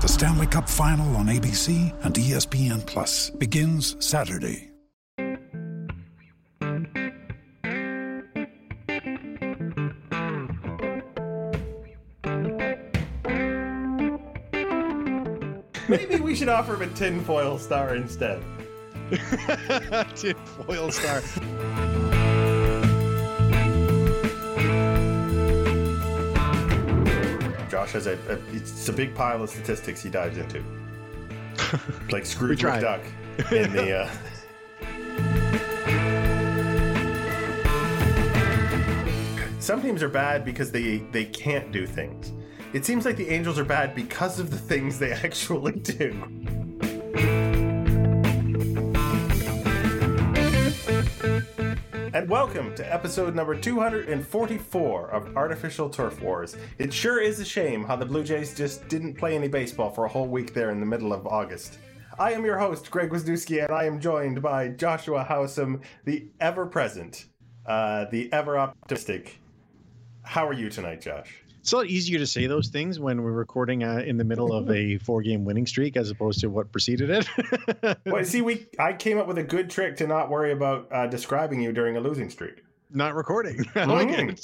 The Stanley Cup Final on ABC and ESPN Plus begins Saturday. Maybe we should offer him a tinfoil star instead. Tinfoil star. Josh has a, a it's a big pile of statistics he dives into, like Scrooge. McDuck in the. Uh... Some teams are bad because they they can't do things. It seems like the Angels are bad because of the things they actually do. And welcome to episode number 244 of Artificial Turf Wars. It sure is a shame how the Blue Jays just didn't play any baseball for a whole week there in the middle of August. I am your host, Greg Wisniewski, and I am joined by Joshua Howsam, the ever present, uh, the ever optimistic. How are you tonight, Josh? It's a lot easier to say those things when we're recording uh, in the middle of a four-game winning streak as opposed to what preceded it. Well, see, we I came up with a good trick to not worry about uh, describing you during a losing streak. Not recording. I like.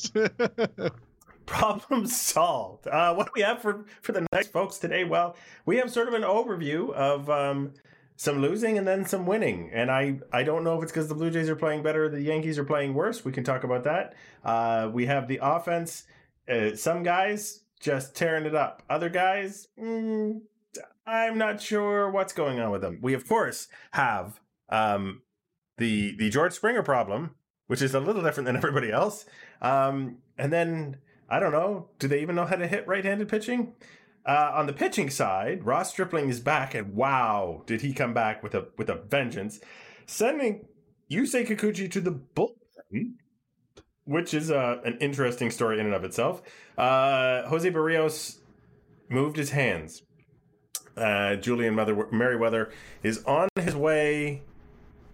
Problem solved. Uh, what do we have for for the nice folks today? Well, we have sort of an overview of um, some losing and then some winning. And I I don't know if it's because the Blue Jays are playing better, or the Yankees are playing worse. We can talk about that. Uh, we have the offense. Uh, some guys just tearing it up. Other guys, mm, I'm not sure what's going on with them. We of course have um, the the George Springer problem, which is a little different than everybody else. Um, and then I don't know. Do they even know how to hit right-handed pitching? Uh, on the pitching side, Ross Stripling is back, and wow, did he come back with a with a vengeance, sending Yusei Kikuchi to the bullpen, which is uh, an interesting story in and of itself. Uh, Jose Berrios moved his hands. Uh, Julian Mother- Merryweather is on his way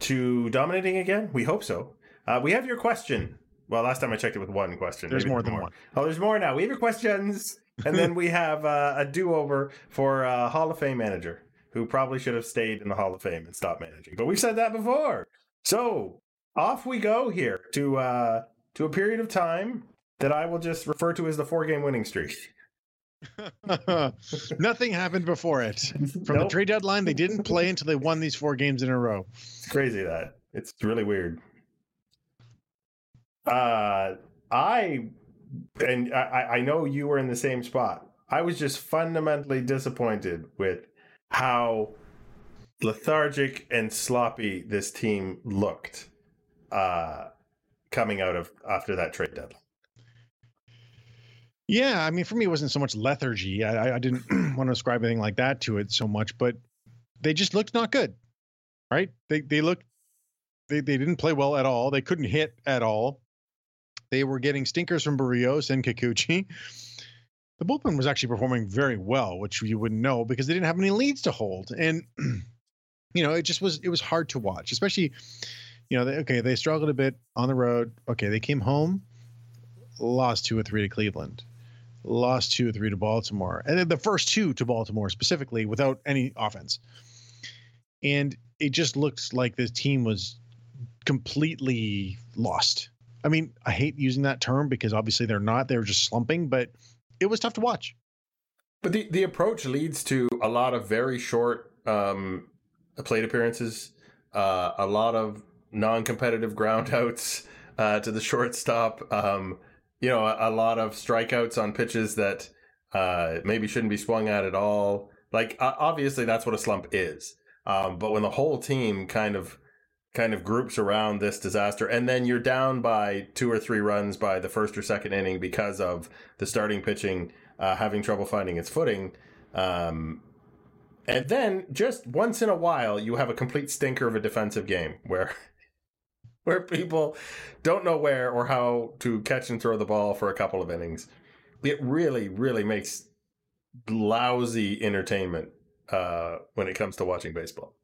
to dominating again. We hope so. Uh, we have your question. Well, last time I checked it with one question. There's Maybe more than one. Oh, there's more now. We have your questions. And then we have uh, a do over for uh, Hall of Fame manager who probably should have stayed in the Hall of Fame and stopped managing. But we've said that before. So off we go here to uh, to a period of time that I will just refer to as the four game winning streak. Nothing happened before it. From the trade deadline, they didn't play until they won these four games in a row. It's crazy that it's really weird. Uh, I and I, I know you were in the same spot. I was just fundamentally disappointed with how lethargic and sloppy this team looked uh, coming out of after that trade deadline. Yeah, I mean, for me, it wasn't so much lethargy. I, I- didn't want to ascribe anything like that to it so much, but they just looked not good, right? They they looked they they didn't play well at all. They couldn't hit at all. They were getting stinkers from Berrios and Kikuchi. The bullpen was actually performing very well, which you wouldn't know because they didn't have any leads to hold, and you know it just was it was hard to watch, especially you know they, okay they struggled a bit on the road. Okay, they came home, lost two or three to Cleveland lost two or three to Baltimore, and then the first two to Baltimore specifically without any offense. And it just looks like this team was completely lost. I mean, I hate using that term because obviously they're not, they're just slumping, but it was tough to watch. But the, the approach leads to a lot of very short um, plate appearances, uh, a lot of non-competitive groundouts uh, to the shortstop. Um, you know, a, a, lot of strikeouts on pitches that uh, maybe shouldn't be swung at at all. Like obviously, that's what a slump is. Um, but when the whole team kind of kind of groups around this disaster, and then you're down by two or three runs by the first or second inning because of the starting pitching uh, having trouble finding its footing. Um, and then just once in a while, you have a complete stinker of a defensive game where where people don't know where or how to catch and throw the ball for a couple of innings. It really, really makes lousy entertainment uh, when it comes to watching baseball.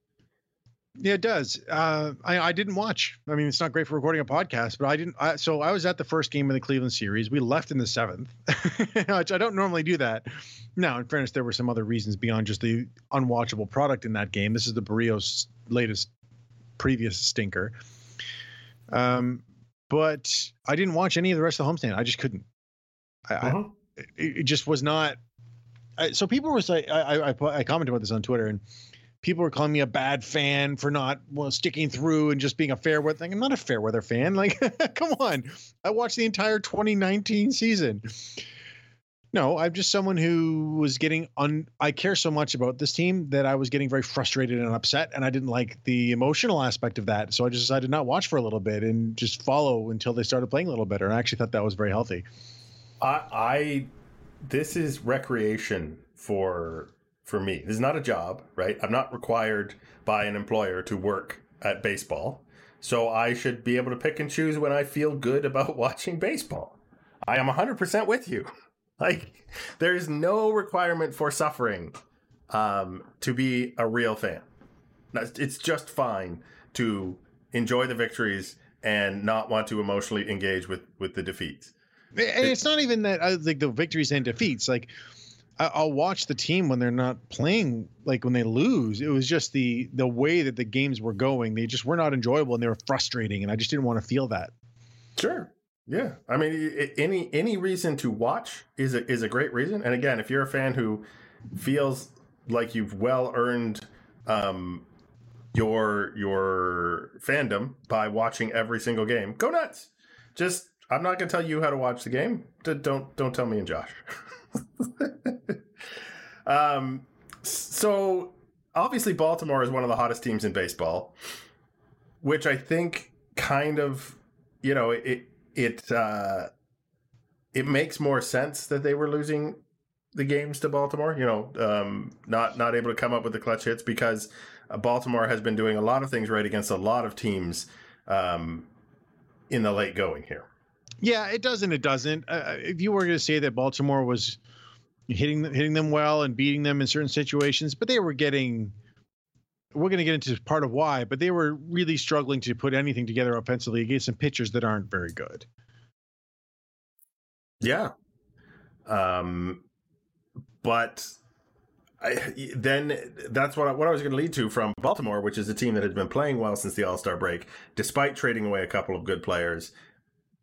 Yeah, it does. Uh, I, I didn't watch. I mean, it's not great for recording a podcast, but I didn't. I, so I was at the first game of the Cleveland series. We left in the seventh, which I don't normally do that. Now, in fairness, there were some other reasons beyond just the unwatchable product in that game. This is the Berrios' latest previous stinker. Um, but I didn't watch any of the rest of the homestand. I just couldn't. I, uh-huh. I it, just was not. I, so people were saying, I, I, I commented about this on Twitter, and people were calling me a bad fan for not well sticking through and just being a fair weather thing. I'm not a fair weather fan. Like, come on, I watched the entire 2019 season. No, I'm just someone who was getting un. I care so much about this team that I was getting very frustrated and upset, and I didn't like the emotional aspect of that. So I just decided not watch for a little bit and just follow until they started playing a little better. And I actually thought that was very healthy. I, I this is recreation for for me. This is not a job, right? I'm not required by an employer to work at baseball. So I should be able to pick and choose when I feel good about watching baseball. I am 100% with you. Like, there is no requirement for suffering um, to be a real fan. It's just fine to enjoy the victories and not want to emotionally engage with with the defeats. And it's not even that uh, like the victories and defeats. Like I'll watch the team when they're not playing, like when they lose. It was just the the way that the games were going. They just were not enjoyable and they were frustrating, and I just didn't want to feel that. Sure. Yeah. I mean, any any reason to watch is a, is a great reason. And again, if you're a fan who feels like you've well earned um, your your fandom by watching every single game, go nuts. Just I'm not going to tell you how to watch the game. Don't don't tell me and Josh. um, so obviously Baltimore is one of the hottest teams in baseball, which I think kind of, you know, it it uh, it makes more sense that they were losing the games to Baltimore. You know, um, not not able to come up with the clutch hits because uh, Baltimore has been doing a lot of things right against a lot of teams um, in the late going here. Yeah, it does and it doesn't. Uh, uh if you were going to say that Baltimore was hitting hitting them well and beating them in certain situations, but they were getting. We're going to get into part of why, but they were really struggling to put anything together offensively against some pitchers that aren't very good. Yeah, um, but I, then that's what I, what I was going to lead to from Baltimore, which is a team that has been playing well since the All Star break, despite trading away a couple of good players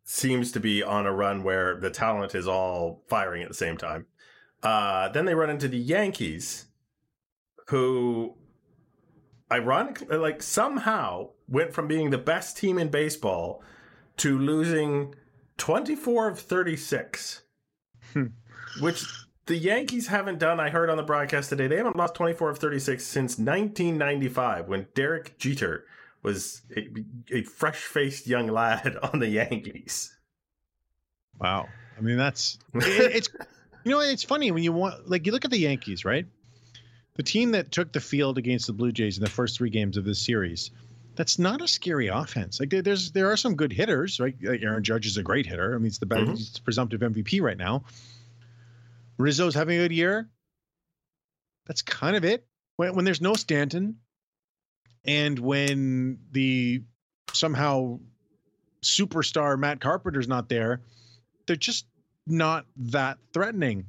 seems to be on a run where the talent is all firing at the same time. Uh, then they run into the Yankees, who, ironically, like somehow went from being the best team in baseball to losing 24 of 36, hmm. which the Yankees haven't done. I heard on the broadcast today, they haven't lost 24 of 36 since 1995 when Derek Jeter was a, a fresh faced young lad on the Yankees. Wow. I mean, that's it, it's you know it's funny when you want like you look at the Yankees, right? The team that took the field against the Blue Jays in the first three games of this series. That's not a scary offense. Like there's there are some good hitters, right? Like Aaron Judge is a great hitter. I mean, it's the best, mm-hmm. presumptive MVP right now. Rizzo's having a good year. That's kind of it. When when there's no Stanton, and when the somehow superstar Matt Carpenter's not there, they're just not that threatening.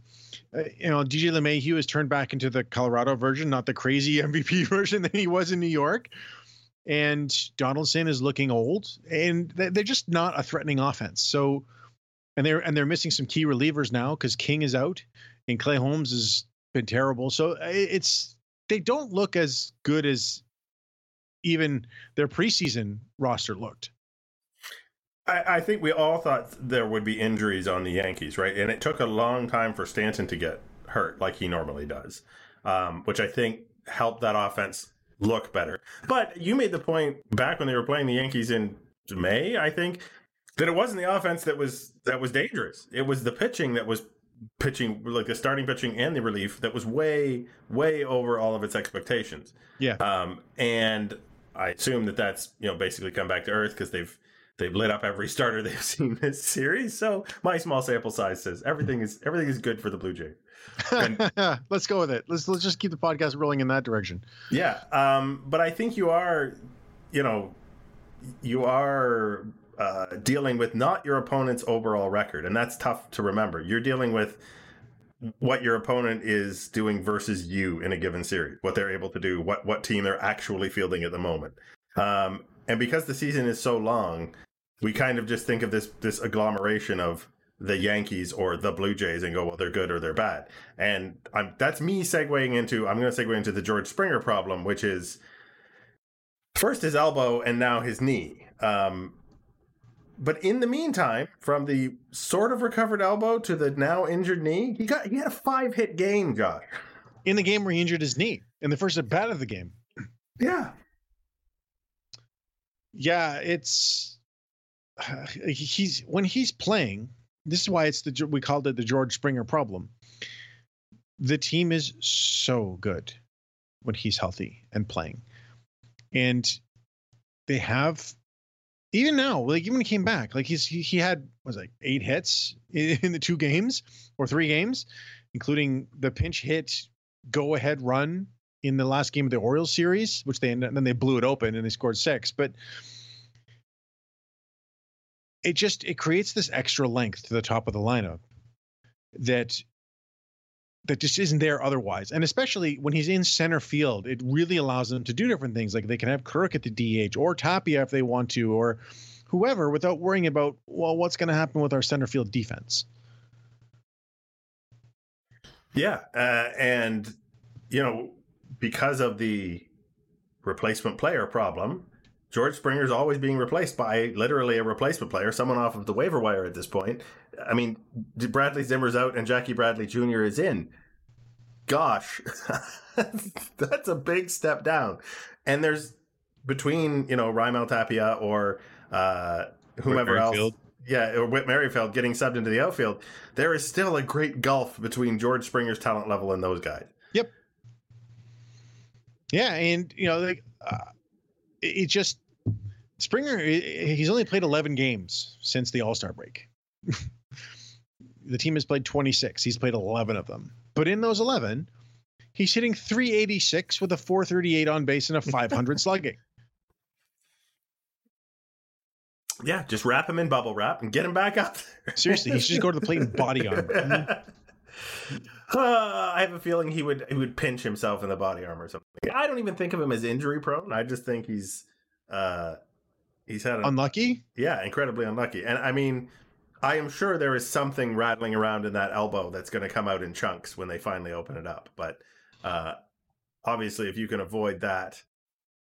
Uh, you know, DJ LeMahieu has turned back into the Colorado version, not the crazy MVP version that he was in New York. And Donaldson is looking old, and they're just not a threatening offense. So, and they're and they're missing some key relievers now because King is out, and Clay Holmes has been terrible. So it's they don't look as good as even their preseason roster looked. I, I, think we all thought there would be injuries on the Yankees, right? And it took a long time for Stanton to get hurt like he normally does, um, which I think helped that offense look better. But you made the point back when they were playing the Yankees in May, I think, that it wasn't the offense that was that was dangerous. It was the pitching that was pitching like the starting pitching and the relief that was way way over all of its expectations. Yeah. Um and I assume that that's, you know, basically come back to earth because they've they've lit up every starter they've seen this series. So my small sample size says everything is everything is good for the Blue Jays. And, let's go with it. Let's let's just keep the podcast rolling in that direction. Yeah, um, but I think you are, you know, you are uh, dealing with not your opponent's overall record, and that's tough to remember. You're dealing with what your opponent is doing versus you in a given series, what they're able to do, what what team they're actually fielding at the moment. Um, and because the season is so long, we kind of just think of this this agglomeration of the Yankees or the Blue Jays and go, well, they're good or they're bad. And I'm, that's me segueing into, I'm going to segue into the George Springer problem, which is first his elbow and now his knee. Um, but in the meantime, from the sort of recovered elbow to the now injured knee, he got he had a five hit game, Josh. In the game where he injured his knee in the first at bat of the game. Yeah. Yeah, it's he's when he's playing. This is why it's the we called it the George Springer problem. The team is so good when he's healthy and playing, and they have even now, like even when he came back, like he's he, he had was like eight hits in, in the two games or three games, including the pinch hit go ahead run in the last game of the Orioles series, which they and then they blew it open and they scored six. But it just it creates this extra length to the top of the lineup that that just isn't there otherwise. And especially when he's in center field, it really allows them to do different things. Like they can have Kirk at the DH or Tapia if they want to, or whoever, without worrying about well, what's going to happen with our center field defense. Yeah, uh, and you know because of the replacement player problem, George Springer's always being replaced by literally a replacement player, someone off of the waiver wire at this point. I mean, Bradley Zimmer's out and Jackie Bradley Jr. is in. Gosh, that's a big step down. And there's between, you know, Raimel Tapia or uh, whomever else. Yeah, or Whit Merrifield getting subbed into the outfield. There is still a great gulf between George Springer's talent level and those guys. Yep. Yeah, and you know, like uh, it just Springer. He's only played 11 games since the All Star break. the team has played 26. He's played 11 of them, but in those 11, he's hitting 386 with a 438 on base and a 500 slugging. Yeah, just wrap him in bubble wrap and get him back out there. Seriously, he should just go to the plate and body armor. Mm-hmm. Uh, I have a feeling he would he would pinch himself in the body armor or something. I don't even think of him as injury prone. I just think he's uh he's had an, unlucky. Yeah, incredibly unlucky. And I mean, I am sure there is something rattling around in that elbow that's going to come out in chunks when they finally open it up. But uh obviously, if you can avoid that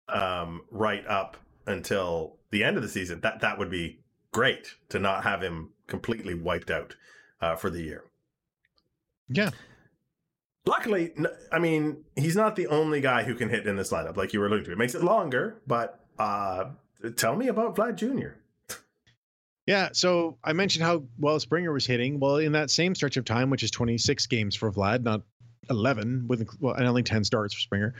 um right up until the end of the season, that that would be great to not have him completely wiped out uh, for the year. Yeah. Luckily, I mean, he's not the only guy who can hit in this lineup, like you were alluding to. It makes it longer, but uh, tell me about Vlad Jr. Yeah, so I mentioned how well Springer was hitting. Well, in that same stretch of time, which is 26 games for Vlad, not 11, with well, and only 10 starts for Springer.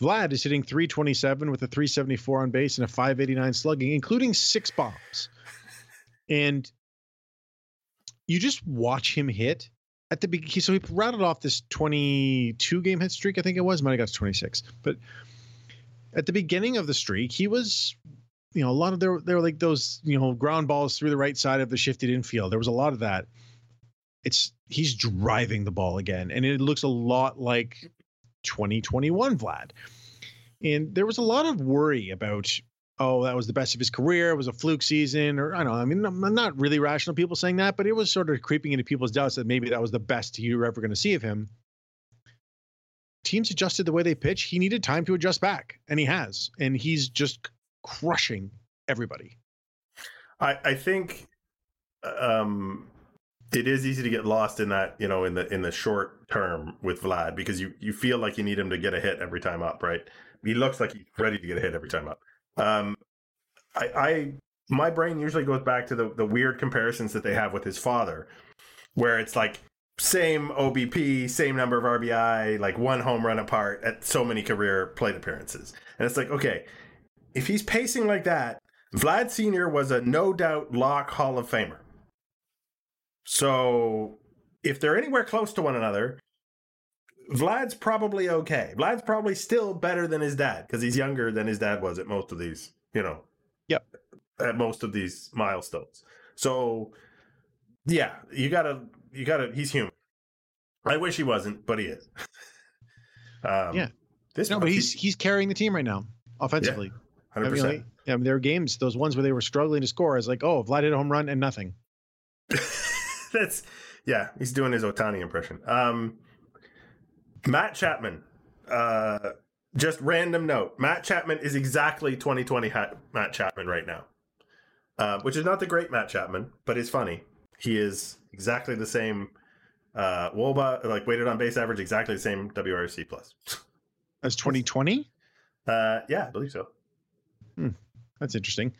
Vlad is hitting 327 with a 374 on base and a 589 slugging, including six bombs. And you just watch him hit at the beginning, so he rattled off this 22 game hit streak, I think it was. Might have got to 26, but at the beginning of the streak, he was, you know, a lot of there there were like those, you know, ground balls through the right side of the shifted infield. There was a lot of that. It's he's driving the ball again, and it looks a lot like 2021 Vlad. And there was a lot of worry about oh, that was the best of his career. It was a fluke season, or I don't know. I mean, I'm not really rational people saying that, but it was sort of creeping into people's doubts that maybe that was the best you were ever going to see of him. teams adjusted the way they pitch, he needed time to adjust back, and he has, and he's just crushing everybody. I I think um it is easy to get lost in that you know in the in the short term with Vlad because you you feel like you need him to get a hit every time up, right? He looks like he's ready to get a hit every time up. Um, I, I my brain usually goes back to the the weird comparisons that they have with his father, where it's like same OBP, same number of RBI, like one home run apart at so many career plate appearances, and it's like okay, if he's pacing like that, Vlad Senior was a no doubt lock Hall of Famer. So if they're anywhere close to one another, Vlad's probably okay. Vlad's probably still better than his dad because he's younger than his dad was at most of these, you know. Yep. At most of these milestones. So yeah, you gotta you gotta he's human. I wish he wasn't, but he is. um, yeah. This no, but he's he's carrying the team right now offensively. Yeah, percent. I mean, there are games, those ones where they were struggling to score. Is like, oh, Vlad hit a home run and nothing. That's yeah, he's doing his Ohtani impression. Um, Matt Chapman. Uh, just random note: Matt Chapman is exactly 2020 ha- Matt Chapman right now, uh, which is not the great Matt Chapman, but is funny. He is exactly the same. Uh, wOBA like weighted on base average, exactly the same WRC plus. As 2020. Uh, yeah, I believe so. Hmm. That's interesting.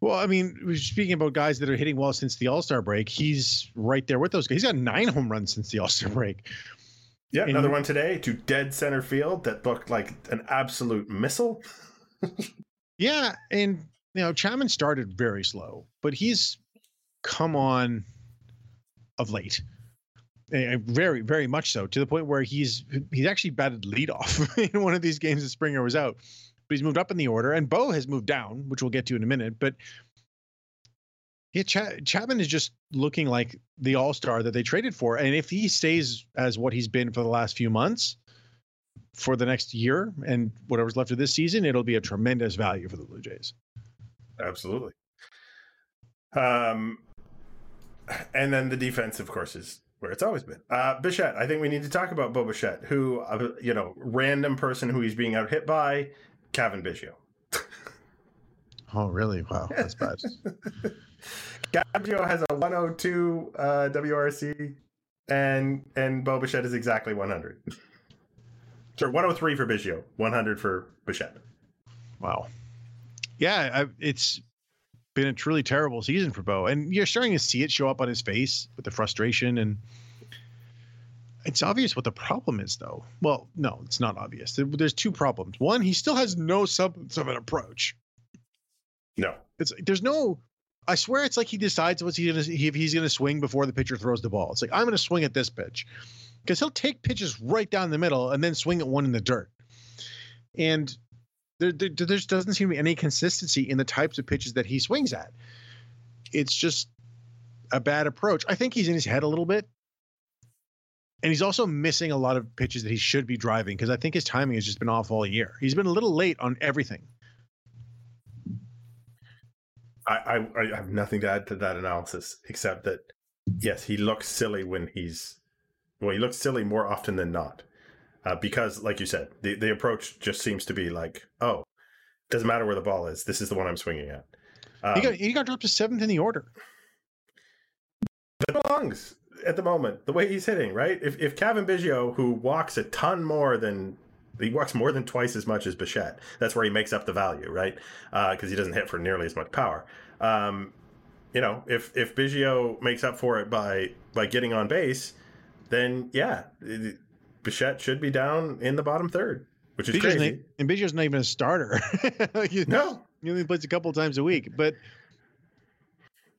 Well, I mean, speaking about guys that are hitting well since the All Star break, he's right there with those guys. He's got nine home runs since the All Star break. Yeah, another one today to dead center field that looked like an absolute missile. yeah, and you know, Chapman started very slow, but he's come on of late. Very, very much so, to the point where he's he's actually batted leadoff in one of these games that Springer was out but he's moved up in the order, and Bo has moved down, which we'll get to in a minute. But yeah, Ch- Chapman is just looking like the all star that they traded for, and if he stays as what he's been for the last few months, for the next year and whatever's left of this season, it'll be a tremendous value for the Blue Jays. Absolutely. Um, and then the defense, of course, is where it's always been. Uh, Bichette, I think we need to talk about Bo Bichette, who, uh, you know, random person who he's being out hit by, Cavan Biggio. Oh, really? Wow, that's bad. Biggio has a 102 uh, WRC, and and Bo Bichette is exactly 100. So 103 for Biggio, 100 for Bichette. Wow. Yeah, I, it's been a truly terrible season for Bo, and you're starting to see it show up on his face with the frustration and it's obvious what the problem is, though. Well, no, it's not obvious. There's two problems. One, he still has no substance of an approach. No, it's there's no. I swear, it's like he decides what's he gonna if he's gonna swing before the pitcher throws the ball. It's like I'm gonna swing at this pitch because he'll take pitches right down the middle and then swing at one in the dirt. And there, there, there doesn't seem to be any consistency in the types of pitches that he swings at. It's just a bad approach. I think he's in his head a little bit and he's also missing a lot of pitches that he should be driving because I think his timing has just been off all year. He's been a little late on everything. I, I, I have nothing to add to that analysis except that yes, he looks silly when he's well, he looks silly more often than not. Uh, because, like you said, the, the approach just seems to be like, oh, doesn't matter where the ball is. This is the one I'm swinging at. Um, he got he got dropped to seventh in the order. That belongs at the moment, the way he's hitting, right? If if Cavan Biggio, who walks a ton more than he walks more than twice as much as Bichette, that's where he makes up the value, right? Because uh, he doesn't hit for nearly as much power. Um, you know, if if Biggio makes up for it by by getting on base, then yeah, Bichette should be down in the bottom third, which is Biggio's crazy. Not, and Biggio's not even a starter. you, no, he only plays a couple times a week, but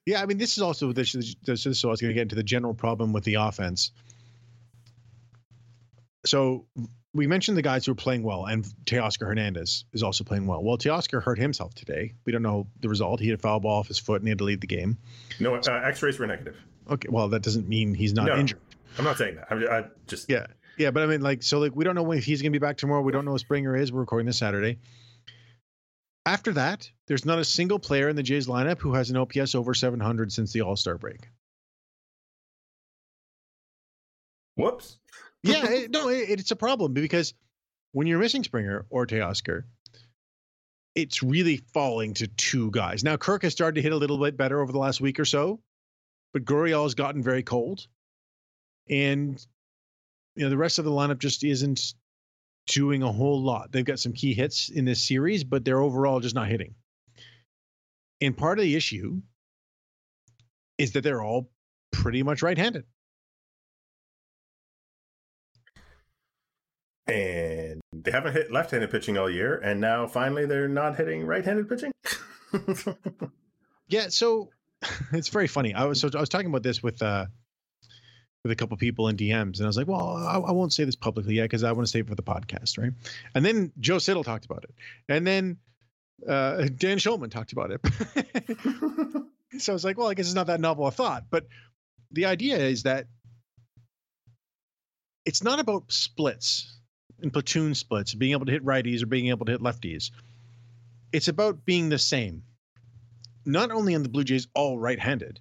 yeah, I mean, this is also this. Is, this is so I was going to get into the general problem with the offense. So we mentioned the guys who are playing well, and Teoscar Hernandez is also playing well. Well, Teoscar hurt himself today. We don't know the result. He had a foul ball off his foot and he had to leave the game. No, uh, X-rays were negative. Okay, well, that doesn't mean he's not no, injured. I'm not saying that. I'm, I just yeah, yeah, but I mean, like, so like we don't know when if he's going to be back tomorrow. We don't know if Springer is. We're recording this Saturday. After that, there's not a single player in the Jays lineup who has an OPS over 700 since the All Star break. Whoops. Yeah, it, no, it, it's a problem because when you're missing Springer or Teoscar, it's really falling to two guys. Now Kirk has started to hit a little bit better over the last week or so, but Gurriel has gotten very cold, and you know the rest of the lineup just isn't doing a whole lot. They've got some key hits in this series, but they're overall just not hitting. And part of the issue is that they're all pretty much right-handed. And they haven't hit left-handed pitching all year, and now finally they're not hitting right-handed pitching. yeah, so it's very funny. I was so I was talking about this with uh with a couple people in DMs, and I was like, "Well, I, I won't say this publicly yet because I want to save it for the podcast, right?" And then Joe Siddall talked about it, and then uh, Dan Shulman talked about it. so I was like, "Well, I guess it's not that novel a thought," but the idea is that it's not about splits and platoon splits, being able to hit righties or being able to hit lefties. It's about being the same. Not only on the Blue Jays all right-handed,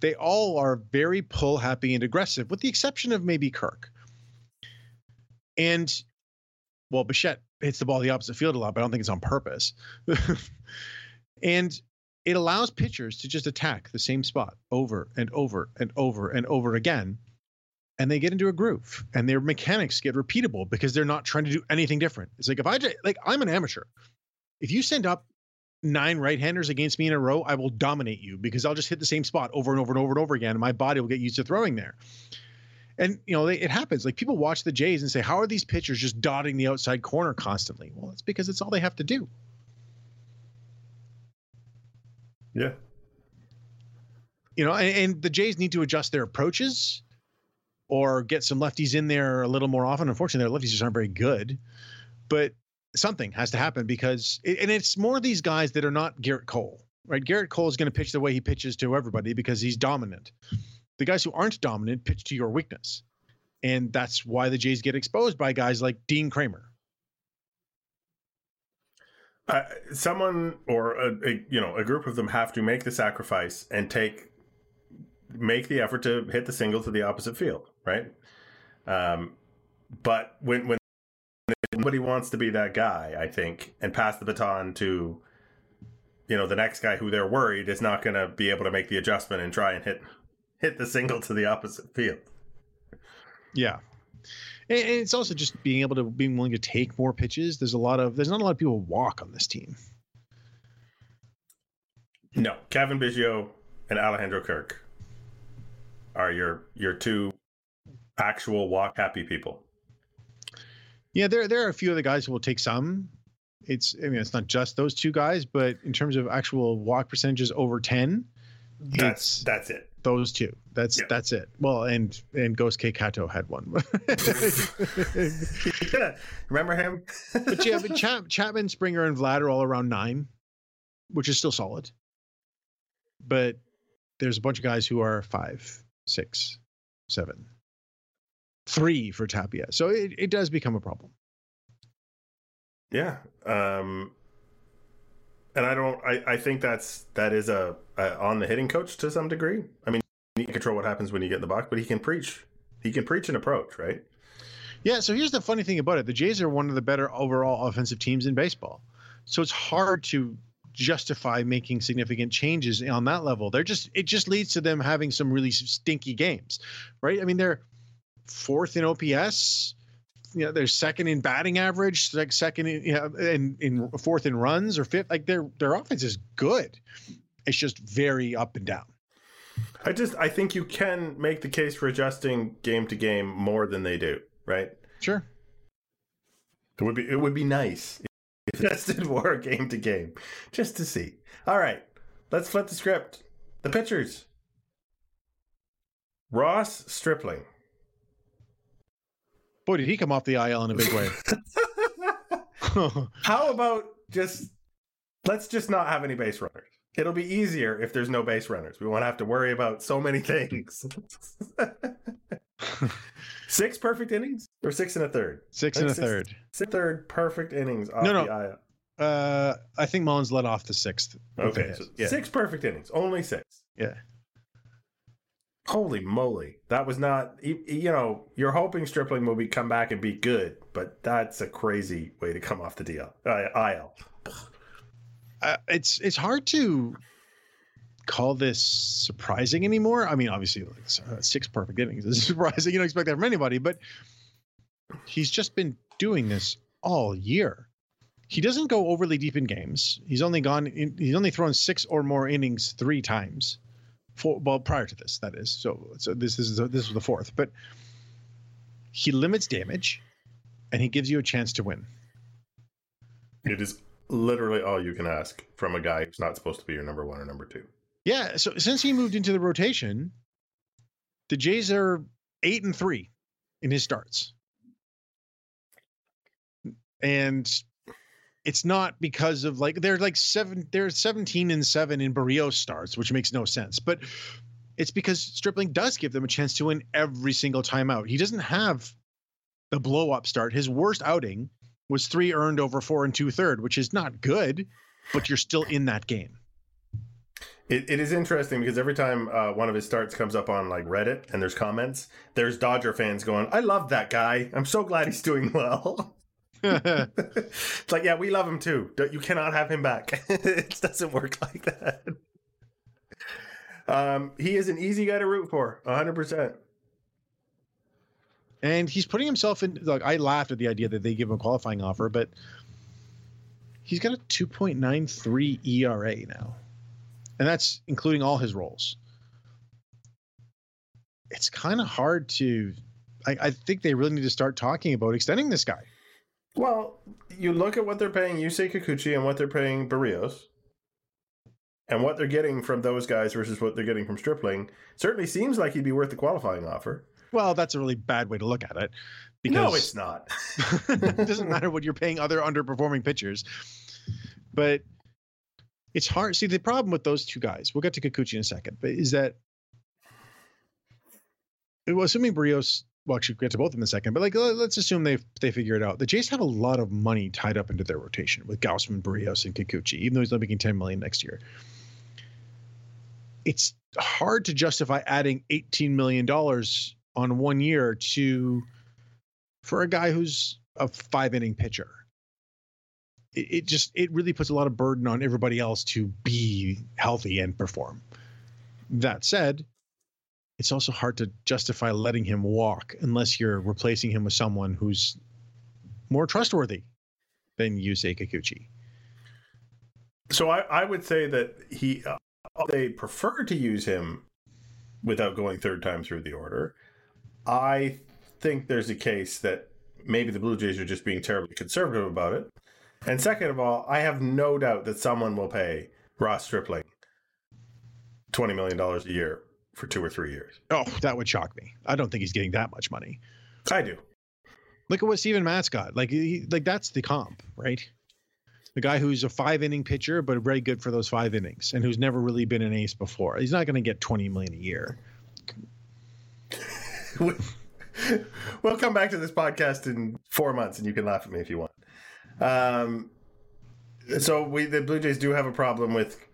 they all are very pull happy and aggressive, with the exception of maybe Kirk. And well, Bichette hits the ball the opposite field a lot, but I don't think it's on purpose. and it allows pitchers to just attack the same spot over and over and over and over again. And they get into a groove and their mechanics get repeatable because they're not trying to do anything different. It's like if I like I'm an amateur. If you send up nine right-handers against me in a row, I will dominate you because I'll just hit the same spot over and over and over and over again, and my body will get used to throwing there. And you know, they, it happens. Like people watch the Jays and say, "How are these pitchers just dotting the outside corner constantly?" Well, it's because it's all they have to do. Yeah. You know, and, and the Jays need to adjust their approaches or get some lefties in there a little more often. Unfortunately, their lefties just aren't very good. But something has to happen because, and it's more these guys that are not Gerrit Cole, right? Gerrit Cole is going to pitch the way he pitches to everybody because he's dominant. The guys who aren't dominant pitch to your weakness. And that's why the Jays get exposed by guys like Dean Kremer. Uh, someone or a, a, you know a group of them have to make the sacrifice and take make the effort to hit the single to the opposite field, right? Um, but when when nobody wants to be that guy, I think, and pass the baton to you know the next guy who they're worried is not going to be able to make the adjustment and try and hit hit the single to the opposite field. Yeah. And it's also just being able to being willing to take more pitches. There's a lot of there's not a lot of people walk on this team. No, Cavan Biggio and Alejandro Kirk are your your two actual walk happy people. Yeah, there there are a few of the guys who will take some. It's I mean it's not just those two guys, but in terms of actual walk percentages over ten, that's that's it. Those two. That's yep. that's it. Well, and and Gosuke Katoh had one. yeah, remember him? but yeah, but Chap, Chapman, Springer, and Vlad are all around nine, which is still solid. But there's a bunch of guys who are five, six, seven, three for Tapia. So it, it does become a problem. Yeah. Um, and I don't. I, I think that's that is a, a, on the hitting coach to some degree. I mean, he can control what happens when you get in the box, but he can preach. He can preach an approach, right? Yeah. So here's the funny thing about it: the Jays are one of the better overall offensive teams in baseball. So it's hard to justify making significant changes on that level. They're just it just leads to them having some really stinky games, right? I mean, they're fourth in OPS you know they're second in batting average, like second in you know, in, in fourth in runs or fifth. Like their their offense is good. It's just very up and down. I just I think you can make the case for adjusting game to game more than they do, right? Sure. It would be it would be nice adjusted more game to game, just to see. All right, let's flip the script. The pitchers. Ross Stripling. Boy, did he come off the IL in a big way. How about just let's just not have any base runners. It'll be easier if there's no base runners. We won't have to worry about so many things. Six perfect innings or six and a third? Six and a six, third. Six third perfect innings off no, no. the Uh, I think Mullins led off the sixth. Okay, so yeah. six perfect innings, only six. Yeah. Holy moly. That was not, you know, you're hoping Stripling will be come back and be good, but that's a crazy way to come off the deal. Uh, IL. Uh, it's it's hard to call this surprising anymore. I mean, obviously, like, uh, six perfect innings is surprising. You don't expect that from anybody, but he's just been doing this all year. He doesn't go overly deep in games. He's only gone. In, he's only thrown six or more innings three times. For well, prior to this, that is. So, so this is this was the fourth, but he limits damage, and he gives you a chance to win. It is literally all you can ask from a guy who's not supposed to be your number one or number two. Yeah. So since he moved into the rotation, the Jays are eight and three in his starts. And it's not because of like they're like seven they're 17 and 7 in Berrios starts, which makes no sense. But it's because Stripling does give them a chance to win every single time out. He doesn't have the blow up start. His worst outing was three earned over four and two third, which is not good, but you're still in that game. It, it is interesting because every time uh, one of his starts comes up on like Reddit and there's comments, there's Dodger fans going, "I love that guy. I'm so glad he's doing well." it's like, yeah, we love him too. You cannot have him back. it doesn't work like that. Um, he is an easy guy to root for, 100. percent and he's putting himself in like I laughed at the idea that they give him a qualifying offer, but he's got a 2.93 ERA now. And that's including all his roles. It's kind of hard to I, I think they really need to start talking about extending this guy. Well, you look at what they're paying Yusei Kikuchi and what they're paying Berrios, and what they're getting from those guys versus what they're getting from Stripling. Certainly seems like he'd be worth the qualifying offer. Well, that's a really bad way to look at it. Because no, it's not. it doesn't matter what you're paying other underperforming pitchers. But it's hard. See, the problem with those two guys, we'll get to Kikuchi in a second, but is that well, assuming Berrios, well, actually, get to both of them in a second, but like, let's assume they they figure it out. The Jays have a lot of money tied up into their rotation with Gausman, Berrios, and Kikuchi, even though he's only making 10 million next year. It's hard to justify adding 18 million dollars on one year to for a guy who's a five inning pitcher. It, it just it really puts a lot of burden on everybody else to be healthy and perform. That said, it's also hard to justify letting him walk unless you're replacing him with someone who's more trustworthy than Yusei Kikuchi. So I, I would say that he uh, they prefer to use him without going third time through the order. I think there's a case that maybe the Blue Jays are just being terribly conservative about it. And second of all, I have no doubt that someone will pay Ross Stripling $20 million a year for two or three years. Oh, that would shock me. I don't think he's getting that much money. I do. Look at what Steven Matz got. Like, he, like that's the comp, right? The guy who's a five inning pitcher, but very good for those five innings, and who's never really been an ace before. He's not going to get twenty million a year. we'll come back to this podcast in four months, and you can laugh at me if you want. Um, so we the Blue Jays do have a problem with.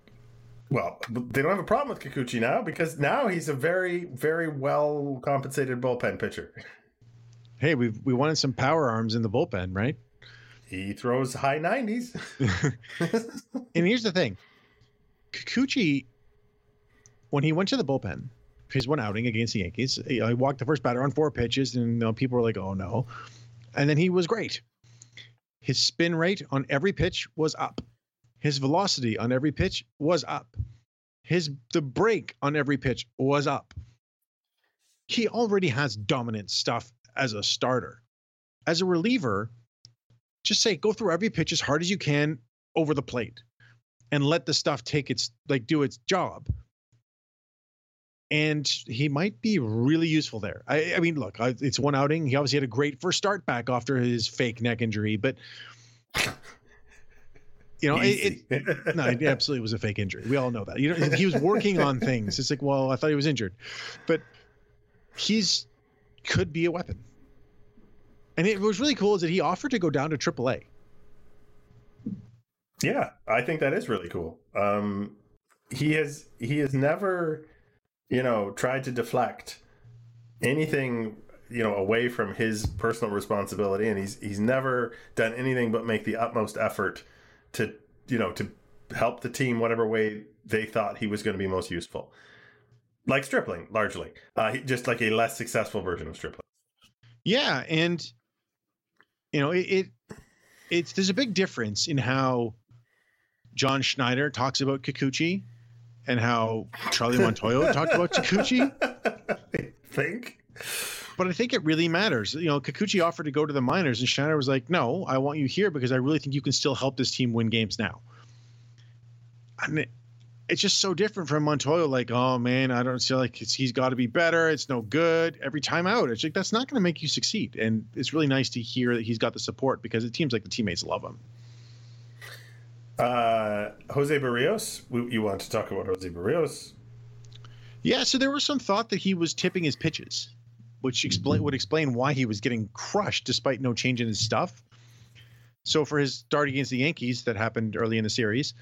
Well, they don't have a problem with Kikuchi now because now he's a very, very well compensated bullpen pitcher. Hey, we we wanted some power arms in the bullpen, right? He throws high nineties. and here's the thing, Kikuchi, when he went to the bullpen, his one outing against the Yankees. He, walked the first batter on four pitches, and you know, people were like, "Oh no!" And then he was great. His spin rate on every pitch was up. His velocity on every pitch was up. His the break on every pitch was up. He already has dominant stuff as a starter. As a reliever, just say go through every pitch as hard as you can over the plate and let the stuff take its like do its job and he might be really useful there. I, I mean, look, I, it's one outing. He obviously had a great first start back after his fake neck injury, but you know, it, it, no, it absolutely was a fake injury. We all know that. You know, he was working on things. It's like, well, I thought he was injured, but he's could be a weapon. And it was really cool is that he offered to go down to AAA. Yeah, I think that is really cool. Um, he has he has never you know, tried to deflect anything you know away from his personal responsibility. And he's he's never done anything but make the utmost effort to you know to help the team whatever way they thought he was going to be most useful. Like stripling largely. Uh, just like a less successful version of stripling. Yeah and you know it, it it's there's a big difference in how john schneider talks about kikuchi and how charlie montoyo talked about kikuchi i think but I think it really matters. You know, Kikuchi offered to go to the minors, and Schneider was like, "No, I want you here because I really think you can still help this team win games now." I mean, it's just so different from Montoyo. Like, oh man, I don't feel like he's got to be better. It's no good every time out. It's like that's not going to make you succeed. And it's really nice to hear that he's got the support because it seems like the teammates love him. Uh, Jose Berrios, you want to talk about Jose Berrios? Yeah, so there was some thought that he was tipping his pitches which explain would explain why he was getting crushed despite no change in his stuff. So for his start against the Yankees that happened early in the series,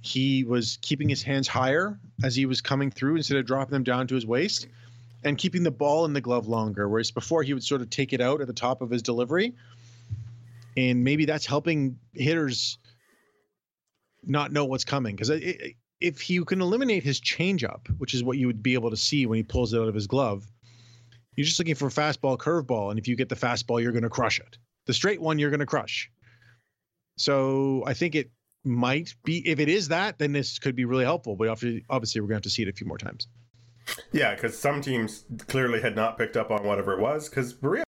he was keeping his hands higher as he was coming through instead of dropping them down to his waist and keeping the ball in the glove longer whereas before he would sort of take it out at the top of his delivery and maybe that's helping hitters not know what's coming because uh, if you can eliminate his changeup, which is what you would be able to see when he pulls it out of his glove, you're just looking for fastball, curveball, and if you get the fastball, you're going to crush it. The straight one, you're going to crush. So I think it might be. If it is that, then this could be really helpful. But obviously, we're going to have to see it a few more times. Yeah, because some teams clearly had not picked up on whatever it was. Because Berrios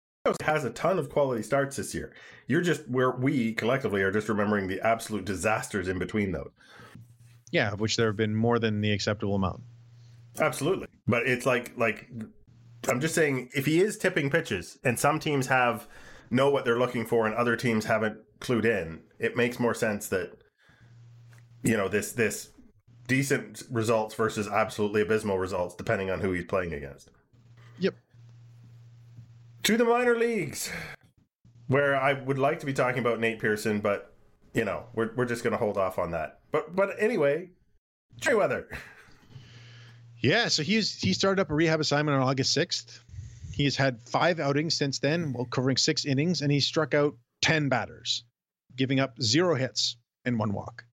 has a ton of quality starts this year. You're just where we collectively are just remembering the absolute disasters in between those. Yeah, of which there have been more than the acceptable amount. Absolutely, but it's like like I'm just saying if he is tipping pitches and some teams have know what they're looking for and other teams haven't clued in, it makes more sense that you know this this decent results versus absolutely abysmal results depending on who he's playing against. To the minor leagues where I would like to be talking about Nate Pearson but you know, we're we're just going to hold off on that. But but anyway, Merryweather. Yeah, so he's he started up a rehab assignment on August 6th. He's had five outings since then, while covering six innings, and he struck out 10 batters, giving up zero hits and one walk.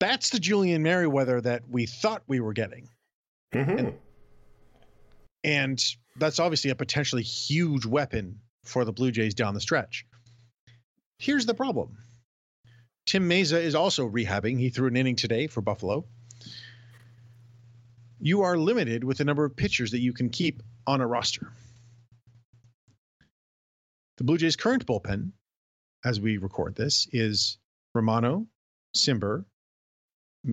That's the Julian Merryweather that we thought we were getting. Mm-hmm. And, and that's obviously a potentially huge weapon for the Blue Jays down the stretch. Here's the problem Tim Mayza is also rehabbing. He threw an inning today for Buffalo you are limited with the number of pitchers that you can keep on a roster. The Blue Jays' current bullpen, as we record this, is Romano, Cimber,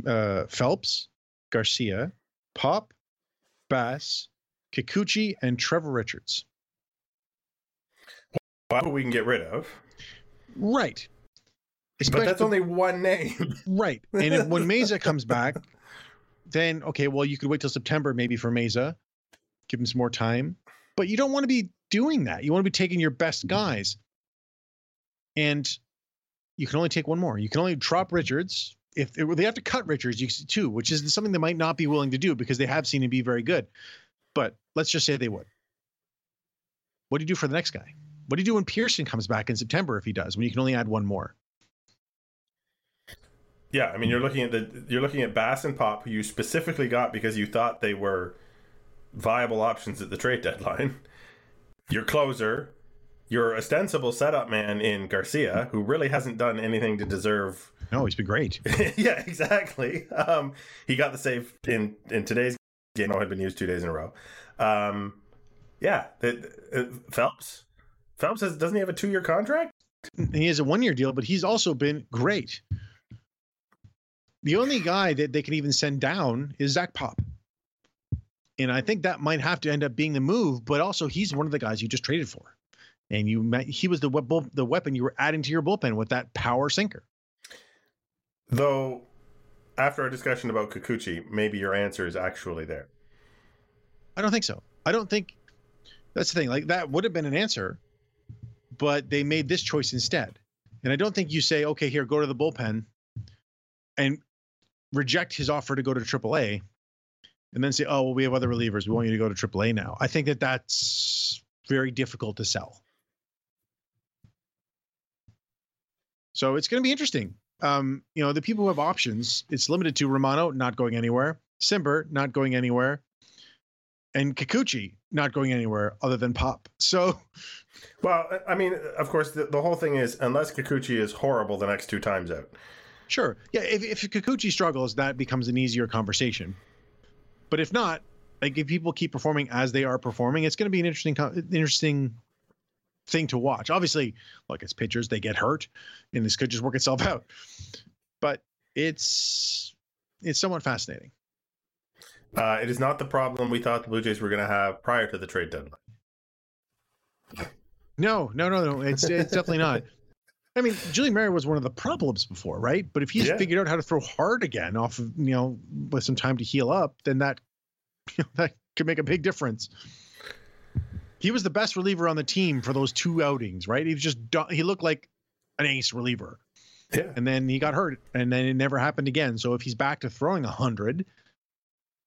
uh, Phelps, Garcia, Pop, Bass, Kikuchi, and Trevor Richards. Well, we can get rid of. Right. Especially, but that's only one name. right. And if, when Mayza comes back, then okay, well, you could wait till September maybe for Mayza, give him some more time. But you don't want to be doing that. You want to be taking your best mm-hmm. guys. And you can only take one more. You can only drop mm-hmm. Richards. If they have to cut Richards, you can too, which is something they might not be willing to do because they have seen him be very good. But let's just say they would. What do you do for the next guy? What do you do when Pearson comes back in September if he does, when you can only add one more? Yeah, I mean you're looking at the you're looking at Bass and Pop, who you specifically got because you thought they were viable options at the trade deadline. Your closer, your ostensible setup man in Garcia, who really hasn't done anything to deserve. No, he's been great. yeah, exactly. Um, he got the save in in today's game. had been used two days in a row. Um, yeah, it, it, Phelps. Phelps has doesn't he have a two year contract? He has a one year deal, but he's also been great. The only guy that they can even send down is Zach Pop. And I think that might have to end up being the move, but also he's one of the guys you just traded for. And you met, he was the the weapon you were adding to your bullpen with that power sinker. Though after our discussion about Kikuchi, maybe your answer is actually there. I don't think so. I don't think that's the thing. Like that would have been an answer, but they made this choice instead. And I don't think you say, okay, here, go to the bullpen and reject his offer to go to AAA and then say, "Oh, well, we have other relievers. We want you to go to AAA now." I think that that's very difficult to sell. So it's going to be interesting. Um, you know, the people who have options, it's limited to Romano not going anywhere, Cimber not going anywhere, and Kikuchi not going anywhere other than Pop. So, well, I mean, of course, the, the whole thing is unless Kikuchi is horrible the next two times out. Sure, yeah. If if Kikuchi struggles, that becomes an easier conversation. But if not, like if people keep performing as they are performing, it's going to be an interesting, interesting thing to watch. Obviously, look, it's pitchers; they get hurt, and this could just work itself out. But it's it's somewhat fascinating. Uh, it is not the problem we thought the Blue Jays were going to have prior to the trade deadline. No, no, no, no. It's it's definitely not. I mean, Julian Merry was one of the problems before, right? But if he's yeah. figured out how to throw hard again off of you know with some time to heal up, then that you know, that could make a big difference. He was the best reliever on the team for those two outings, right? He was just he looked like an ace reliever. Yeah. And then he got hurt, and then it never happened again. So if he's back to throwing a hundred,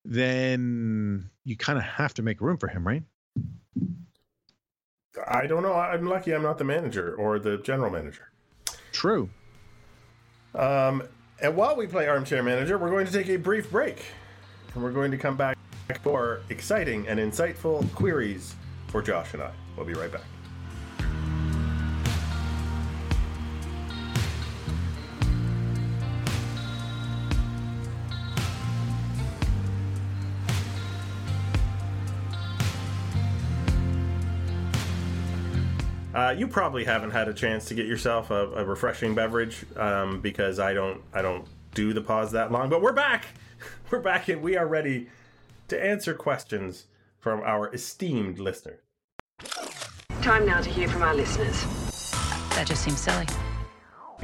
then you kind of have to make room for him, right? I don't know. I'm lucky I'm not the manager or the general manager. True. Um, and while we play Armchair Manager, we're going to take a brief break. And we're going to come back for exciting and insightful queries for Josh and I. We'll be right back. Uh, you probably haven't had a chance to get yourself a, a refreshing beverage um, because I don't I don't do the pause that long. But we're back. We're back and we are ready to answer questions from our esteemed listener. Time now to hear from our listeners. That just seems silly.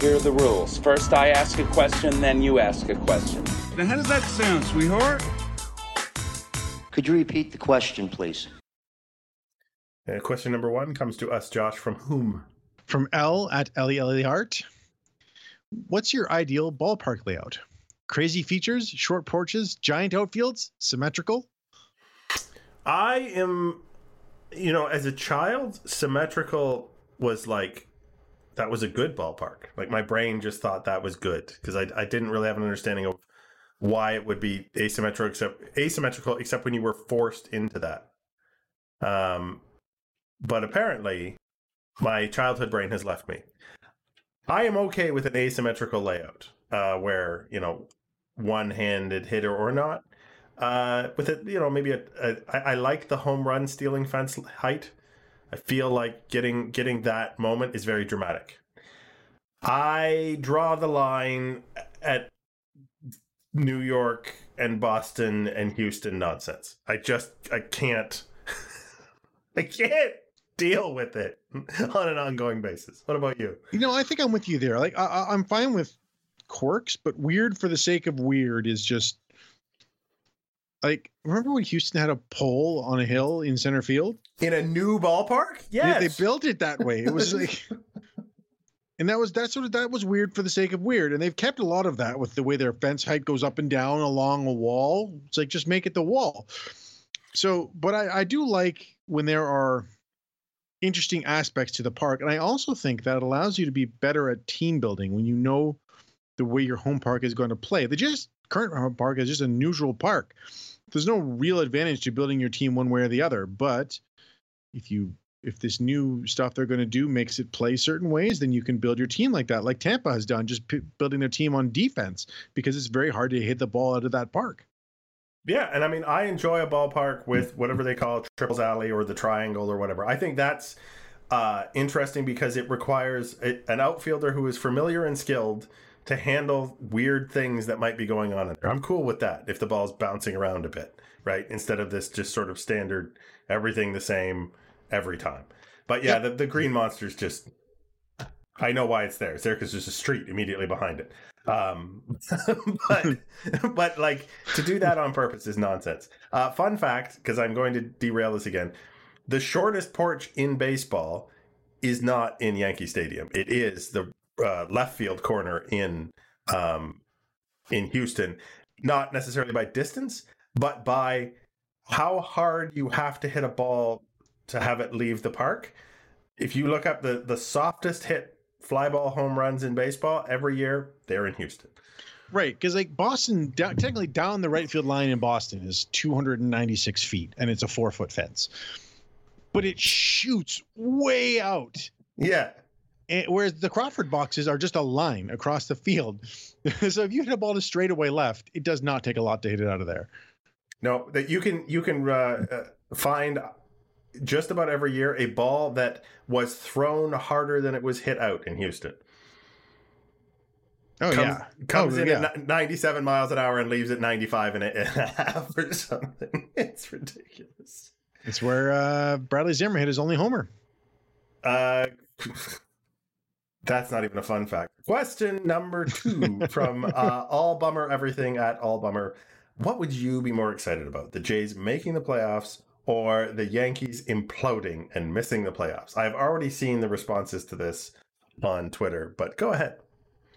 Here are the rules. First, I ask a question, then you ask a question. Now, how does that sound, sweetheart? Could you repeat the question, please? Uh, question number one comes to us, Josh, from whom? From L at Ellie Art. What's your ideal ballpark layout? Crazy features, short porches, giant outfields, symmetrical? I am, you know, as a child, symmetrical was like, that was a good ballpark. Like my brain just thought that was good because I, I didn't really have an understanding of why it would be asymmetrical except asymmetrical except when you were forced into that. Um, but apparently, my childhood brain has left me. I am okay with an asymmetrical layout, uh, where you know, one-handed hitter or not. Uh, with it, you know, maybe a, a, I, I like the home run stealing fence height. I feel like getting getting that moment is very dramatic. I draw the line at New York and Boston and Houston nonsense. I just I can't I can't deal with it on an ongoing basis. What about you? You know, I think I'm with you there. Like I, I'm fine with quirks, but weird for the sake of weird is just like remember when Houston had a pole on a hill in center field in a new ballpark? Yeah, they built it that way. It was like, and that was that sort of that was weird for the sake of weird, and they've kept a lot of that with the way their fence height goes up and down along a wall. It's like just make it the wall. So, but I, I do like when there are interesting aspects to the park. And I also think that allows you to be better at team building when you know the way your home park is going to play. The just current park is just a neutral park. There's no real advantage to building your team one way or the other. But if you if this new stuff they're going to do makes it play certain ways, then you can build your team like that, like Tampa has done, just p- building their team on defense because it's very hard to hit the ball out of that park. Yeah, and I mean, I enjoy a ballpark with whatever they call it, triples alley or the triangle or whatever. I think that's uh, interesting because it requires a, an outfielder who is familiar and skilled to handle weird things that might be going on in there. I'm cool with that if the ball's bouncing around a bit, right? Instead of this just sort of standard everything the same every time. But yeah, the, the green monster's just I know why it's there. It's there because there's a street immediately behind it. Um, but but like to do that on purpose is nonsense. Uh, fun fact, because I'm going to derail this again. The shortest porch in baseball is not in Yankee Stadium. It is the uh, left field corner in um, in Houston. Not necessarily by distance, but by how hard you have to hit a ball to have it leave the park. If you look up the the softest hit fly ball home runs in baseball every year, they're in Houston. Right, because like Boston, down, technically down the right field line in Boston is 296 feet, and it's a four foot fence, but it shoots way out. Yeah, And, whereas the Crawford boxes are just a line across the field. so if you hit a ball to straightaway left, it does not take a lot to hit it out of there. no, that you can you can uh, uh, find just about every year a ball that was thrown harder than it was hit out in Houston. Oh comes, yeah, comes Oh, in yeah. at 97 miles an hour and leaves at 95 and a, and a half or something. It's ridiculous. It's where uh, Bradley Zimmer hit his only homer. Uh, that's not even a fun fact. Question number two from uh, All Bummer Everything at All Bummer. What would you be more excited about? The Jays making the playoffs or the Yankees imploding and missing the playoffs? I've already seen the responses to this on Twitter, but go ahead.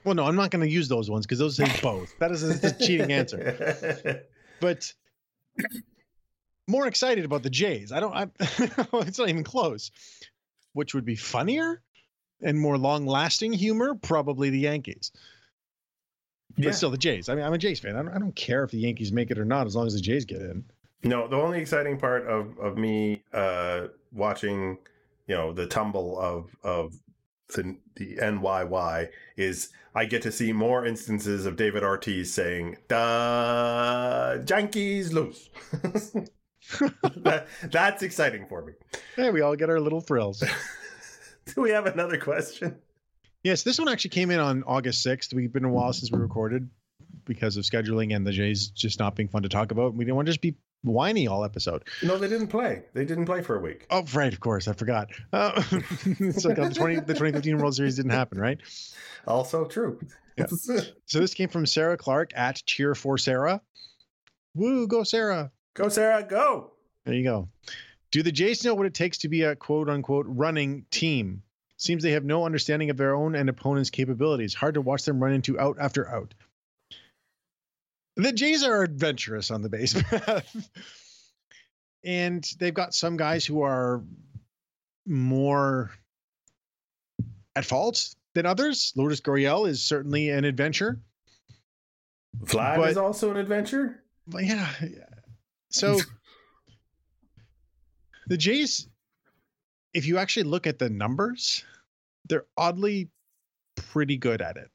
Well, no, I'm not going to use those ones because those say both. That is a, a cheating answer. But more excited about the Jays. I don't. I, it's not even close. Which would be funnier and more long-lasting humor? Probably the Yankees. But Yeah. still, the Jays. I mean, I'm a Jays fan. I don't, I don't care if the Yankees make it or not, as long as the Jays get in. No, the only exciting part of of me uh watching, you know, the tumble of of the the NYY is I get to see more instances of David Ortiz saying, "The Yankees lose." that, that's exciting for me. Yeah, we all get our little thrills. Do we have another question? yes, this one actually came in on August 6th. We've been a while since we recorded because of scheduling and the Jays just not being fun to talk about. We didn't want to just be whiny all episode. No, they didn't play. They didn't play for a week. Oh, right, of course, I forgot. Uh, it's like uh, the twenty the twenty fifteen World Series didn't happen, right? Also true. Yeah. So this came from Sarah Clark at Cheer for Sarah. Woo, go Sarah! go Sarah, go. There you go. Do the Jays know what it takes to be a quote unquote running team? Seems they have no understanding of their own and opponents' capabilities. Hard to watch them run into out after out. The Jays are adventurous on the base path. and they've got some guys who are more at fault than others. Lourdes Gurriel is certainly an adventure. Vlad But- is also an adventure. But yeah. yeah. So the Jays, if you actually look at the numbers, they're oddly pretty good at it.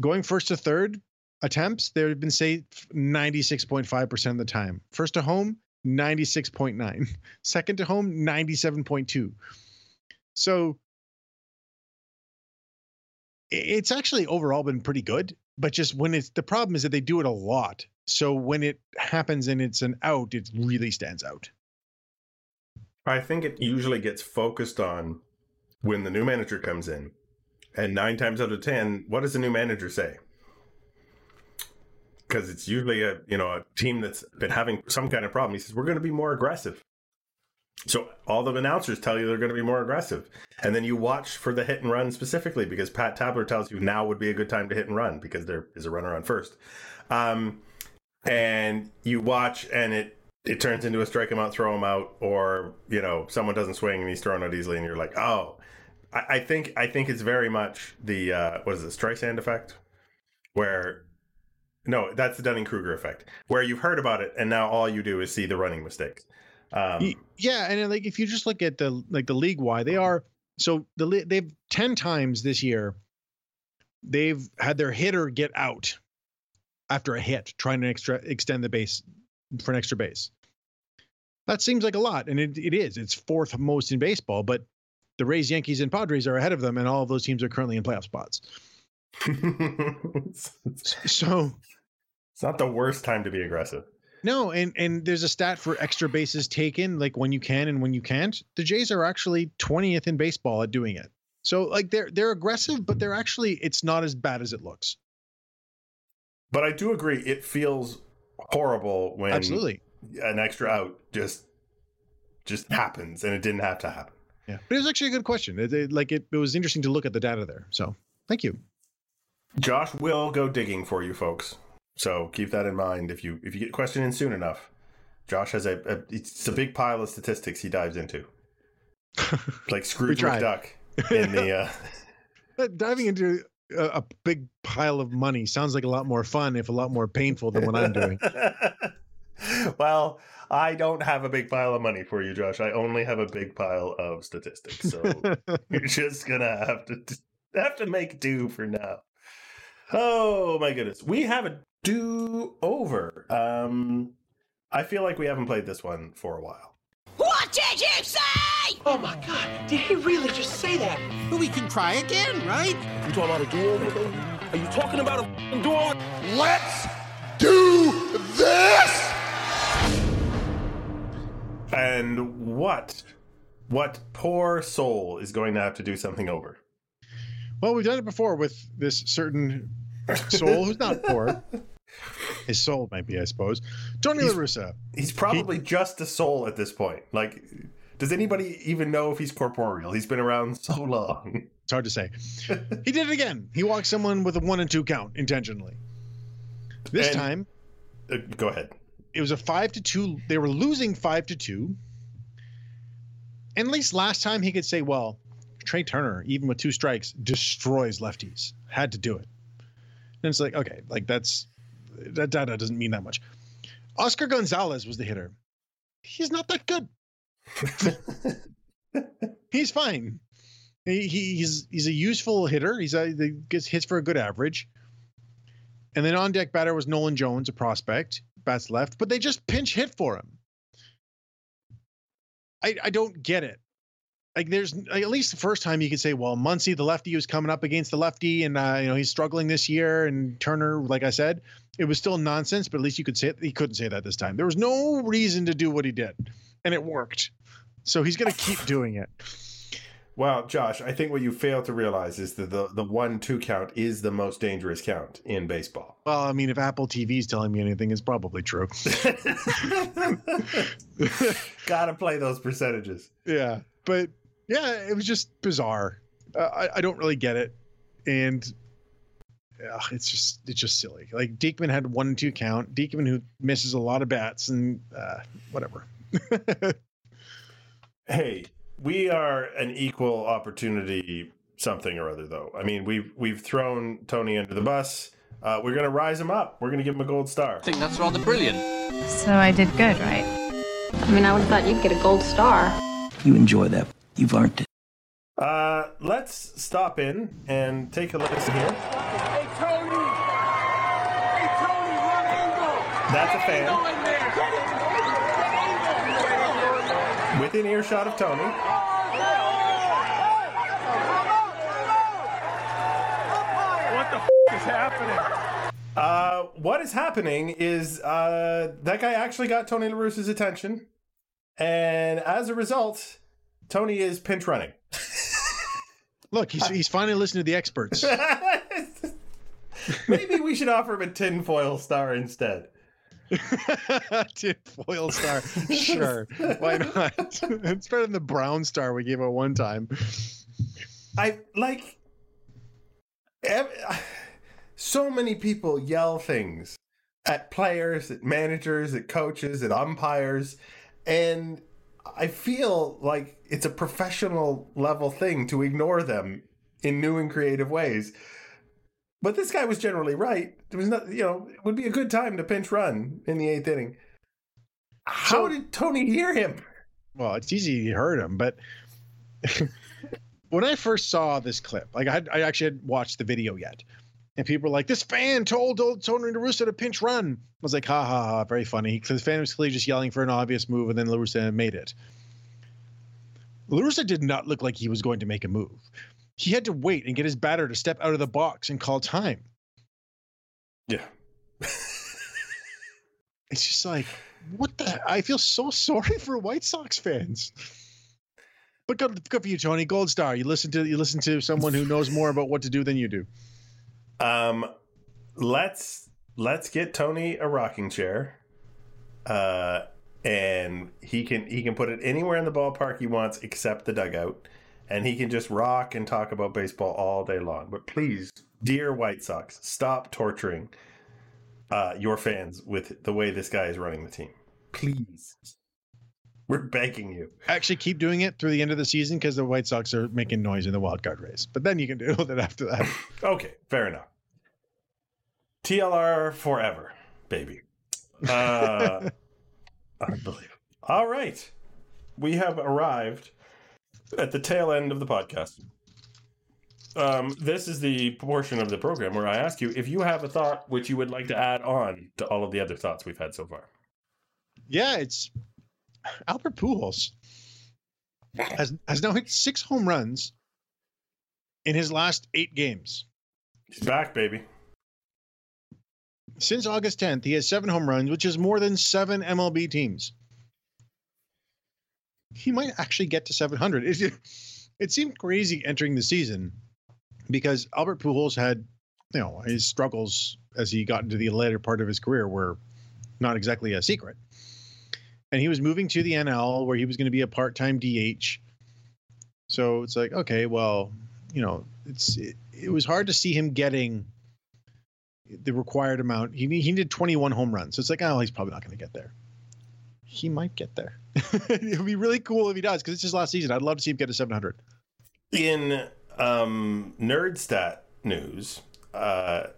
Going first to third attempts, they've been safe 96.5% of the time. First to home, 96.9. Second to home, 97.2. So it's actually overall been pretty good, but just when it's the problem is that they do it a lot. So when it happens and it's an out, it really stands out. I think it usually gets focused on when the new manager comes in. And nine times out of ten, what does the new manager say? Because it's usually a you know a team that's been having some kind of problem. He says we're going to be more aggressive. So all the announcers tell you they're going to be more aggressive, and then you watch for the hit and run specifically because Pat Tabler tells you now would be a good time to hit and run because there is a runner on first. Um, and you watch and it it turns into a strike him out, throw him out, or you know someone doesn't swing and he's thrown out easily, and you're like, oh, I, I think I think it's very much the uh, what is it, Streisand effect, where no, that's the Dunning Kruger effect, where you've heard about it and now all you do is see the running mistakes. Um, yeah, and like if you just look at the like the league wide, they are so the they've ten times this year they've had their hitter get out after a hit, trying to extra extend the base for an extra base. That seems like a lot, and it, it is. It's fourth most in baseball, but the Rays, Yankees, and Padres are ahead of them, and all of those teams are currently in playoff spots. So it's not the worst time to be aggressive. No, and and there's a stat for extra bases taken, like when you can and when you can't. The Jays are actually 20th in baseball at doing it. So like they're they're aggressive, but they're actually it's not as bad as it looks. But I do agree, it feels horrible when Absolutely. an extra out just just happens, and it didn't have to happen. Yeah. But it was actually a good question. It, it- like it, it was interesting to look at the data there. So thank you. Josh will go digging for you folks. So keep that in mind if you if you get a question in soon enough. Josh has a, a it's a big pile of statistics he dives into, like Scrooge. McDuck in the. Uh, But diving into a, a big pile of money sounds like a lot more fun, if a lot more painful than what I'm doing. well, I don't have a big pile of money for you, Josh. I only have a big pile of statistics. So you're just gonna have to have to make do for now. Oh my goodness, we have a do over. Um, I feel like we haven't played this one for a while. What did you say? Oh my god, did he really just say that? But we can try again, right? You talking about a do-over, baby? Are you talking about a do-over? Let's do this! And what, what poor soul is going to have to do something over? Well, we've done it before with this certain soul who's not poor. His soul might be, I suppose. Tony He's- La Russa. He's probably just a soul at this point. Like, does anybody even know if he's corporeal? He's been around so long. It's hard to say. he did it again. He walked someone with a one and two count intentionally. This And- time, Uh, go ahead. it was a five to two. They were losing five to two. And at least last time he could say, well, Trea Turner, even with two strikes, destroys lefties. Had to do it. And it's like, okay, like that's that data doesn't mean that much. Oscar Gonzalez was the hitter. He's not that good. he's fine. He, he- he's he's a useful hitter. He's a he gets hits for a good average. And then on deck batter was Nolan Jones, a prospect, bats left, but they just pinch hit for him. I I don't get it. Like there's like, at least the first time you could say, well, Muncy, the lefty, was coming up against the lefty, and uh, you know he's struggling this year. And Turner, like I said, it was still nonsense, but at least you could say it. He couldn't say that this time. There was no reason to do what he did, and it worked. So he's gonna keep doing it. Well, Josh, I think what you fail to realize is that the, the one two count is the most dangerous count in baseball. Well, I mean, if Apple TV is telling me anything, it's probably true. Gotta play those percentages. Yeah, but yeah, it was just bizarre. Uh, I I don't really get it, and yeah, it's just it's just silly. Like Diekman had one two count. Diekman who misses a lot of bats and uh, whatever. Hey, we are an equal opportunity something or other, though. I mean, we've we've thrown Tony under the bus. Uh, we're gonna rise him up. We're gonna give him a gold star. I think that's rather brilliant. So I did good, right? I mean, I would have thought you'd get a gold star. You enjoy that. You've earned it. Uh, let's stop in and take a listen here. Hey, Tony! Hey, Tony, run Engel! That's a fan. Go in there! Get it! Within earshot of Tony. What the f- is happening? Uh, what is happening is uh, that guy actually got Tony La Russa's attention. And as a result, Tony is pinch running. Look, he's he's finally listening to the experts. Maybe we should offer him a tinfoil star instead. Tinfoil star, sure. Why not? it's better than the brown star we gave out one time. I like ev- so many people yell things at players, at managers, at coaches, at umpires, and I feel like it's a professional level thing to ignore them in new and creative ways. But this guy was generally right. There was not, you know, it would be a good time to pinch run in the eighth inning. How did Tony hear him? Well, it's easy he heard him, but when I first saw this clip, like I, had, I actually hadn't watched the video yet, and people were like, "This fan told old Tony La Russa to pinch run." I was like, "Ha ha ha!" Very funny because the fan was clearly just yelling for an obvious move, and then La Russa made it. La Russa did not look like he was going to make a move. He had to wait and get his batter to step out of the box and call time. Yeah. It's just like, what the? I feel so sorry for White Sox fans. But good, good for you, Tony. Gold star. You listen to you listen to someone who knows more about what to do than you do. Um, let's let's get Tony a rocking chair, uh, and he can he can put it anywhere in the ballpark he wants except the dugout, and he can just rock and talk about baseball all day long. But please, dear White Sox, stop torturing uh, your fans with the way this guy is running the team. Please. We're begging you. Actually, keep doing it through the end of the season because the White Sox are making noise in the wild card race. But then you can deal with it after that. okay, fair enough. TLR forever, baby. Uh, unbelievable. All right. We have arrived at the tail end of the podcast. Um, this is the portion of the program where I ask you if you have a thought which you would like to add on to all of the other thoughts we've had so far. Yeah, it's Albert Pujols has has now hit six home runs in his last eight games. He's back, baby. Since August 10th, he has seven home runs, which is more than seven MLB teams. He might actually get to 700. It, it seemed crazy entering the season because Albert Pujols had, you know, his struggles as he got into the later part of his career were not exactly a secret. And he was moving to the NL where he was going to be a part-time DH. So it's like, okay, well, you know, it's it, it was hard to see him getting the required amount. He he needed 21 home runs. So it's like, oh, he's probably not going to get there. He might get there. it would be really cool if he does because it's his last season. I'd love to see him get to 700. In um, nerd stat news, uh,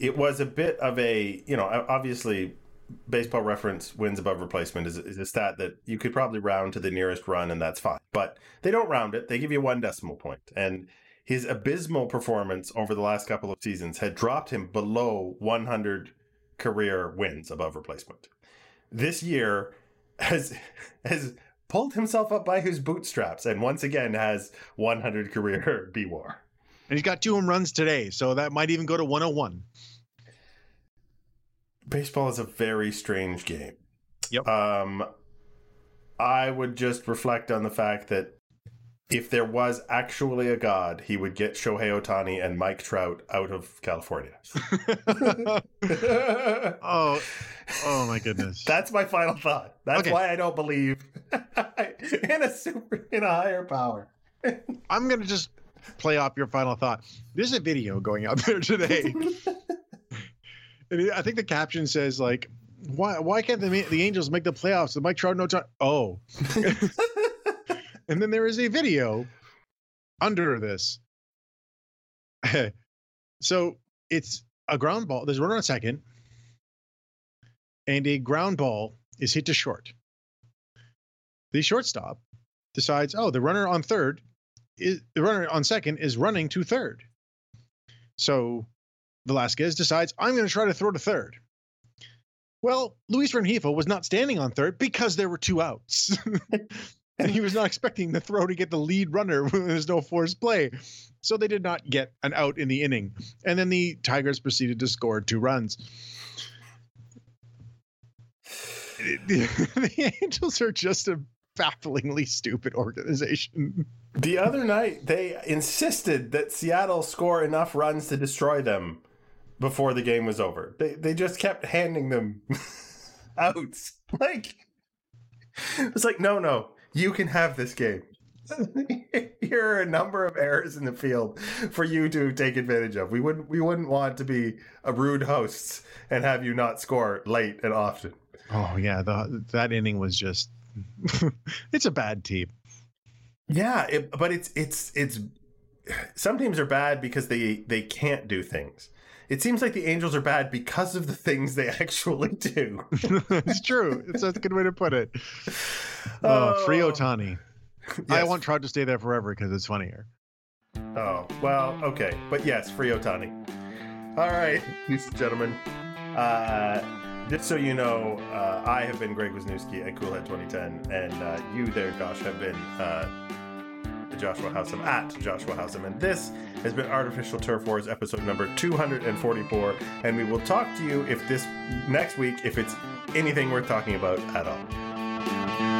it was a bit of a you know obviously baseball reference wins above replacement is, is a stat that you could probably round to the nearest run and that's fine but they don't round it they give you one decimal point. point and his abysmal performance over the last couple of seasons had dropped him below 100 career wins above replacement this year has has pulled himself up by his bootstraps and once again has 100 career BWAR. And he's got two home runs today, so that might even go to 101. Baseball is a very strange game. Yep. Um, I would just reflect on the fact that if there was actually a god, he would get Shohei Ohtani and Mike Trout out of California. oh, oh my goodness! That's my final thought. That's Okay. why I don't believe in a super in a higher power. I'm gonna just play off your final thought. There's a video going out there today. and I think the caption says like, "Why why can't the the Angels make the playoffs? The Mike Trout no time." Oh, and then there is a video under this. so it's a ground ball. There's a runner on second, and a ground ball is hit to short. The shortstop decides, oh, the runner on third is the runner on second is running to third. So Velazquez decides, I'm going to try to throw to third. Well, Luis Rengifo was not standing on third because there were two outs. and he was not expecting the throw to get the lead runner when there's no forced play. So they did not get an out in the inning. And then the Tigers proceeded to score two runs. the Angels are just a bafflingly stupid organization. The other night, they insisted that Seattle score enough runs to destroy them before the game was over. They they just kept handing them outs. Like it's like no no, you can have this game. Here are a number of errors in the field for you to take advantage of. We wouldn't we wouldn't want to be a rude hosts and have you not score late and often. Oh yeah, the, that inning was just it's a bad team. Yeah, it, but it's it's it's some teams are bad because they they can't do things. It seems like the Angels are bad because of the things they actually do. it's true. It's a good way to put it. Oh, free Oh. Ohtani. I want Trout to stay there forever because it's funnier. Oh, well, okay. But yes, free Ohtani. All right, ladies and gentlemen. Uh, just so you know, uh, I have been Greg Wisniewski at Coolhead 2010, and uh, you there, Josh, have been uh, Joshua Housem at Joshua Housem. And this has been Artificial Turf Wars episode number 244. And we will talk to you if this next week, if it's anything worth talking about at all.